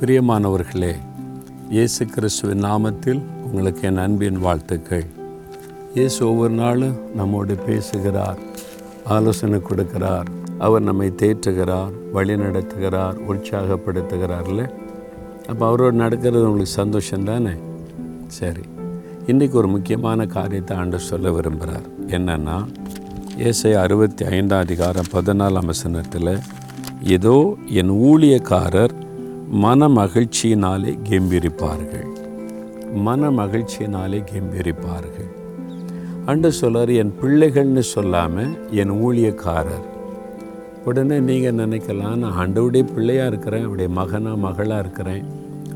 பிரியமானவர்களே இயேசு கிறிஸ்துவின் நாமத்தில் உங்களுக்கு என் அன்பின் வாழ்த்துக்கள். இயேசு ஒவ்வொரு நாளும் நம்மோடு பேசுகிறார் ஆலோசனை கொடுக்கிறார் அவர் நம்மை தேற்றுகிறார் வழி நடத்துகிறார் உற்சாகப்படுத்துகிறார்ல. அப்போ அவரோடு நடக்கிறது உங்களுக்கு சந்தோஷம் தானே? சரி இன்றைக்கி ஒரு முக்கியமான காரியத்தை ஆண்டு சொல்ல விரும்புகிறார். என்னென்னா இயேசை அறுபத்தி ஐந்தாம் அதிகாரம் பதினாலாம் வசனத்தில் ஏதோ என் ஊழியக்காரர் மன மகிழ்ச்சியினாலே கெம்பிரிப்பார்கள். மன மகிழ்ச்சியினாலே கெம்பிரிப்பார்கள். அண்டு சொல்கிறார் என் பிள்ளைகள்னு சொல்லாமல் என் ஊழியக்காரர். உடனே நீங்கள் நினைக்கலாம் நான் ஆண்டவுடைய பிள்ளையாக இருக்கிறேன் அவருடைய மகனாக மகளாக இருக்கிறேன்.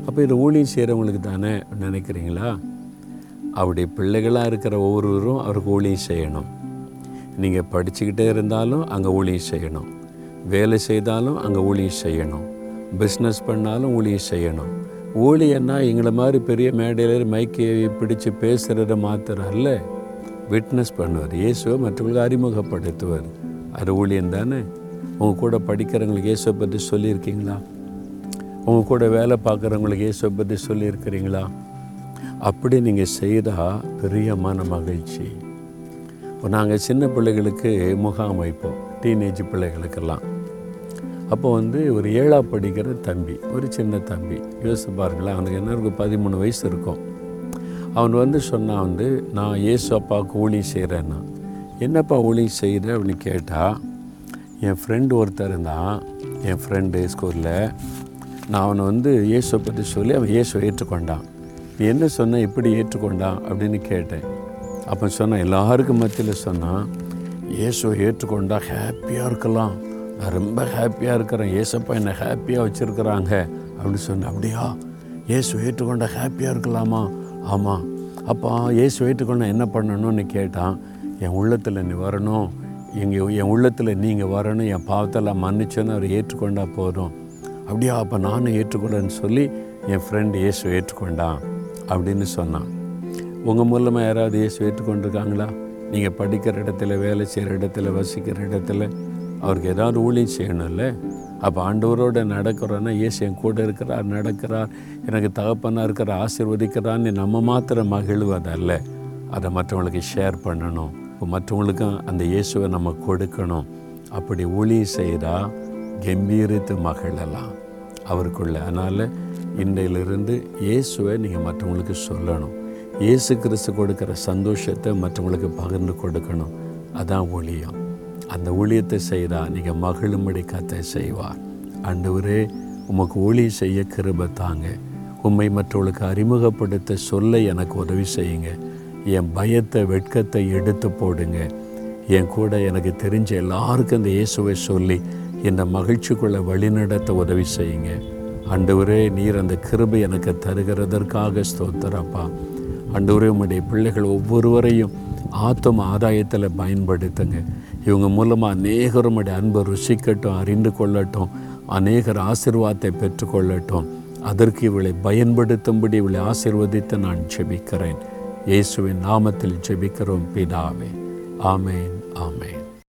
அப்போ இது ஊழியம் செய்கிறவங்களுக்கு தானே நினைக்கிறீங்களா? அவருடைய பிள்ளைகளாக இருக்கிற ஒவ்வொருவரும் அவருக்கு ஊழியம் செய்யணும். நீங்கள் படிச்சுக்கிட்டே இருந்தாலும் அங்கே ஊழியம் செய்யணும். வேலை செய்தாலும் அங்கே ஊழியம் செய்யணும். பிஸ்னஸ் பண்ணாலும் ஊழியை செய்யணும். ஊழியன்னா எங்களை மாதிரி பெரிய மேடையில் மைக்கை பிடிச்சு பேசுகிறத மாத்திரம் அல்ல விட்னஸ் பண்ணுவார் இயேசுவை மற்றவங்களுக்கு அறிமுகப்படுத்துவார் அது ஊழியம் தானே? உங்கள் கூட படிக்கிறவங்களுக்கு இயேசுவை பற்றி சொல்லியிருக்கீங்களா? உங்கள் கூட வேலை பார்க்குறவங்களுக்கு இயேசுவை பற்றி சொல்லியிருக்கிறீங்களா? அப்படி நீங்கள் செய்தால் பெரிய மன மகிழ்ச்சி. இப்போ நாங்கள் சின்ன பிள்ளைகளுக்கு முகாம் வைப்போம். டீனேஜ் பிள்ளைகளுக்கெல்லாம். அப்போ வந்து ஒரு ஏழா படிக்கிற தம்பி ஒரு சின்ன தம்பி யோசிச்சு பாருங்களேன் அவனுக்கு என்ன இருக்கும் பதிமூணு வயசு இருக்கும். அவன் வந்து சொன்னான் வந்து நான் இயேசு அப்பாவுக்கு ஊழியம் செய்கிறேன்னா என்னப்பா ஊழியம் செய்கிற அப்படின்னு கேட்டால் என் ஃப்ரெண்டு ஒருத்தர் இருந்தான் என் ஃப்ரெண்டு ஸ்கூலில் நான் அவனை வந்து இயேசுவை பற்றி சொல்லி அவன் இயேசுவை ஏற்றுக்கொண்டான். நீ என்ன சொன்ன எப்படி ஏற்றுக்கொண்டான்? அப்படின்னு கேட்டேன். அப்போ சொன்னான் எல்லாருக்கும் மத்தியில் சொன்னான் இயேசுவை ஏற்றுக்கொண்டா ஹாப்பியாக இருக்கலாம். நான் ரொம்ப ஹாப்பியாக இருக்கிறேன். ஏசப்பா என்னை ஹாப்பியாக வச்சுருக்குறாங்க. அப்படின்னு சொன்னேன் அப்படியா? ஏசு ஏற்றுக்கொண்டா ஹாப்பியாக இருக்கலாமா? ஆமாம் அப்போ ஏசு ஏற்றுக்கொண்டா என்ன பண்ணணும்னு கேட்டான். என் உள்ளத்தில் நீ வரணும். எங்கள் என் உள்ளத்தில் நீங்கள் வரணும். என் பாவத்தெல்லாம் மன்னிச்சோன்னு அவர் ஏற்றுக்கொண்டா போதும். அப்படியா அப்போ நானும் ஏற்றுக்கொள்ளேன்னு சொல்லி என் ஃப்ரெண்டு இயேசு ஏற்றுக்கொண்டான். அப்படின்னு சொன்னான். உங்கள் மூலமாக யாராவது இயேசு ஏற்றுக்கொண்டிருக்காங்களா? நீங்கள் படிக்கிற இடத்துல வேலை செய்கிற இடத்துல வசிக்கிற இடத்துல அவருக்கு ஏதாவது ஊழியம் செய்யணும்ல? அப்போ ஆண்டவரோட நடக்கிறோன்னா இயேசு என் கூட இருக்கிறார் நடக்கிறார் எனக்கு தகப்பனாக இருக்கிற ஆசீர்வதிக்கிறான்னு நம்ம மாத்திரம் மகிழ்வதல்ல அதை மற்றவங்களுக்கு ஷேர் பண்ணணும். மற்றவங்களுக்கும் அந்த இயேசுவை நம்ம கொடுக்கணும். அப்படி ஊழியம் செய்தால் கம்பீரித்து மகிழலாம். அவருக்குள்ள. அதனால் இன்றையிலிருந்து இயேசுவை நீங்கள் மற்றவங்களுக்கு சொல்லணும். இயேசு கிறிஸ்து கொடுக்குற சந்தோஷத்தை மற்றவங்களுக்கு பகிர்ந்து கொடுக்கணும். அதான் ஒளியம் அந்த ஊழியத்தை செய்தால் நீங்கள் மகிழும்படி கத்தை செய்வார். ஆண்டவரே உமக்கு ஊழியம் செய்ய கிருபை தாங்க. உண்மை மற்றவர்களுக்கு அறிமுகப்படுத்த சொல்ல எனக்கு உதவி செய்யுங்க. என் பயத்தை வெட்கத்தை எடுத்து போடுங்க. என் கூட எனக்கு தெரிஞ்ச எல்லாருக்கும் இந்த இயேசுவை சொல்லி இந்த மகிழ்ச்சிக்குள்ளே வழிநடத்த உதவி செய்யுங்க. அண்டவரே நீர் அந்த கிருபை எனக்கு தருகிறதற்காக ஸ்தோத்திரப்பா அண்டவரே உம்முடைய பிள்ளைகள் ஒவ்வொருவரையும் ஆத்தம் ஆதாயத்தில் பயன்படுத்துங்க. இவங்க மூலமாக அநேகருமுடைய அன்பை ருசிக்கட்டும் அறிந்து கொள்ளட்டும் அநேகர் ஆசிர்வாதத்தை பெற்றுக்கொள்ளட்டும். அதற்கு இவளை பயன்படுத்தும்படி இவளை ஆசிர்வதித்து நான் ஜெபிக்கிறேன். இயேசுவின் நாமத்தில் ஜெபிக்கிறோம் பிதாவே. ஆமேன் ஆமேன்.